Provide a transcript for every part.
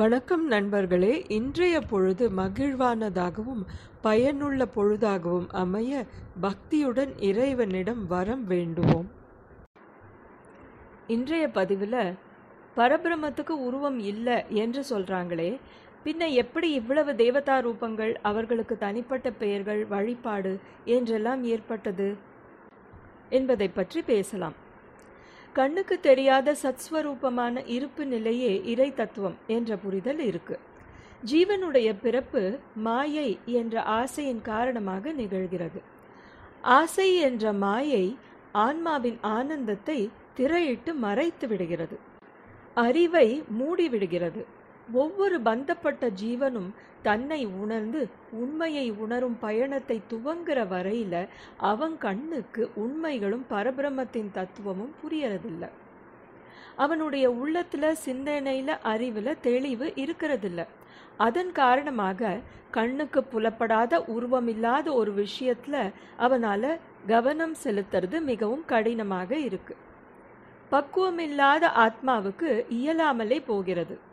வணக்கம் நண்பர்களே. இன்றைய பொழுது மகிழ்வானதாகவும் பயனுள்ள பொழுதாகவும் அமைய பக்தியுடன் இறைவனிடம் வரம் வேண்டுவோம். இன்றைய பதிவில் பரபிரமத்துக்கு உருவம் இல்லை என்று சொல்கிறாங்களே பின்ன எப்படி இவ்வளவு தேவதா ரூபங்கள் அவர்களுக்கு தனிப்பட்ட பெயர்கள் வழிபாடு என்றெல்லாம் ஏற்பட்டது என்பதை பற்றி பேசலாம். கண்ணுக்கு தெரியாத சத்ஸ்வரூபமான இருப்பு நிலையே இறை தத்துவம் என்ற புரிதல் இருக்கு. ஜீவனுடைய பிறப்பு மாயை என்ற ஆசையின் காரணமாக நிகழ்கிறது. ஆசை என்ற மாயை ஆன்மாவின் ஆனந்தத்தை திரையிட்டு மறைத்து விடுகிறது. அறிவை மூடிவிடுகிறது. ஒவ்வொரு பந்தப்பட்ட ஜீவனும் தன்னை உணர்ந்து உண்மையை உணரும் பயணத்தை துவங்குற வரையில அவன் கண்ணுக்கு உண்மைகளும் பரபிரமத்தின் தத்துவமும் புரியறதில்ல. அவனுடைய உள்ளத்துல சிந்தனையில அறிவுல தெளிவு இருக்கிறதில்ல. அதன் காரணமாக கண்ணுக்கு புலப்படாத உருவமில்லாத ஒரு விஷயத்துல அவனால கவனம் செலுத்துறது மிகவும் கடினமாக இருக்கு. பக்குவமில்லாத ஆத்மாவுக்கு இயலாமலே போகிறது.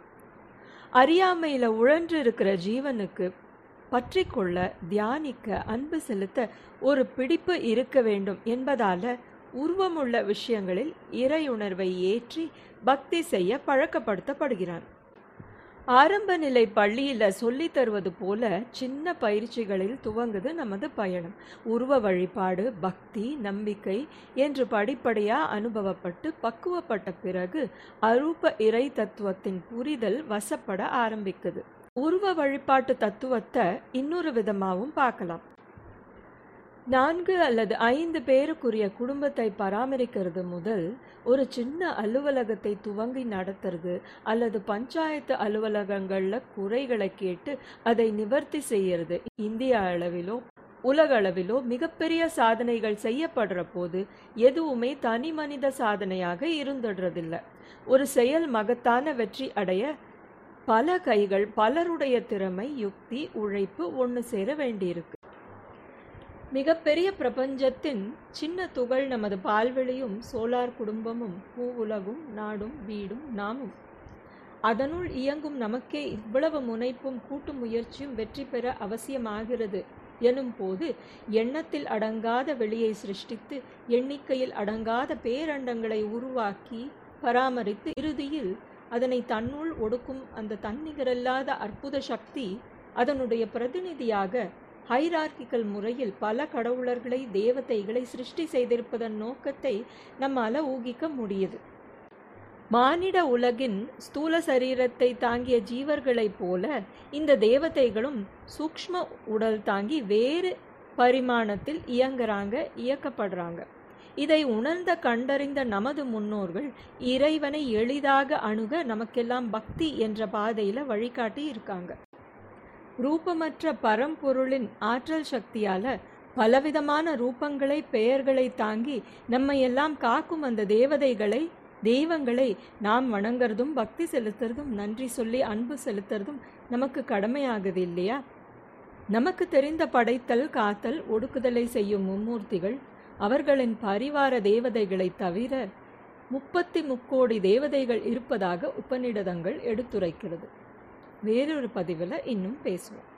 அறியாமையில் உழன்று இருக்கிற ஜீவனுக்கு பற்றி கொள்ள தியானிக்க அன்பு செலுத்த ஒரு பிடிப்பு இருக்க வேண்டும் என்பதால உருவமுள்ள விஷயங்களில் இறையுணர்வை ஏற்றி பக்தி செய்ய பழக்கப்படுத்தப்படுகிறான். ஆரம்ப நிலை பள்ளியில் சொல்லி தருவது போல சின்ன பயிற்சிகளில் துவங்குது நமது பயணம். உருவ வழிபாடு பக்தி நம்பிக்கை என்று படிப்படியாக அனுபவப்பட்டு பக்குவப்பட்ட பிறகு அரூப இறை தத்துவத்தின் புரிதல் வசப்பட ஆரம்பிக்குது. உருவ வழிபாட்டு தத்துவத்தை இன்னொரு விதமாகவும் பார்க்கலாம். நான்கு அல்லது ஐந்து பேருக்குரிய குடும்பத்தை பராமரிக்கிறது முதல் ஒரு சின்ன அலுவலகத்தை துவங்கி நடத்துறது அல்லது பஞ்சாயத்து அலுவலகங்களில் குறைகளை கேட்டு அதை நிவர்த்தி செய்யறது. இந்திய அளவிலோ உலக அளவிலோ மிகப்பெரிய சாதனைகள் செய்யப்படுற போது எதுவுமே தனி மனித சாதனையாக இருந்துடுறதில்லை. ஒரு செயல் மகத்தான வெற்றி அடைய பல கைகள் பலருடைய திறமை யுக்தி உழைப்பு ஒன்று சேர வேண்டியிருக்கு. மிகப்பெரிய பிரபஞ்சத்தின் சின்ன துகள் நமது பால்வெளியும் சோலார் குடும்பமும் பூவுலகும் நாடும் வீடும் நாமும். அதனுள் இயங்கும் நமக்கே இவ்வளவு முனைப்பும் கூட்டு முயற்சியும் வெற்றி பெற அவசியமாகிறது எனும் போது எண்ணத்தில் அடங்காத வெளியை சிருஷ்டித்து எண்ணிக்கையில் அடங்காத பேரண்டங்களை உருவாக்கி பராமரித்து இறுதியில் அதனை தன்னுள் ஒடுக்கும் அந்த தன்னிகரல்லாத அற்புத சக்தி அதனுடைய பிரதிநிதியாக ஹைரார்கிக்கல் முறையில் பல கடவுளர்களை தேவதைகளை சிருஷ்டி செய்திருப்பதன் நோக்கத்தை நம்மால ஊகிக்க முடியுது. மானிட உலகின் ஸ்தூல சரீரத்தை தாங்கிய ஜீவர்களைப் போல இந்த தேவதைகளும் சூக்ஷ்ம உடல் தாங்கி வேறு பரிமாணத்தில் இயங்குறாங்க இயக்கப்படுறாங்க. இதை உணர்ந்த கண்டறிந்த நமது முன்னோர்கள் இறைவனை எளிதாக அணுக நமக்கெல்லாம் பக்தி என்ற பாதையில் வழிகாட்டி இருக்காங்க. ரூபமற்ற பரம்பொருளின் ஆற்றல் சக்தியால பலவிதமான ரூபங்களை பெயர்களை தாங்கி நம்மையெல்லாம் காக்கும் அந்த தேவதைகளை தெய்வங்களை நாம் வணங்குறதும் பக்தி செலுத்துறதும் நன்றி சொல்லி அன்பு செலுத்துறதும் நமக்கு கடமையாகுது இல்லையா? நமக்கு தெரிந்த படைத்தல் காத்தல் ஒடுக்குதலை செய்யும் மும்மூர்த்திகள் அவர்களின் பரிவார தேவதைகளை தவிர முப்பத்தி முக்கோடி தேவதைகள் இருப்பதாக உபநிடதங்கள் எடுத்துரைக்கிறது. வேறொரு பதிவில் இன்னும் பேசுவோம்.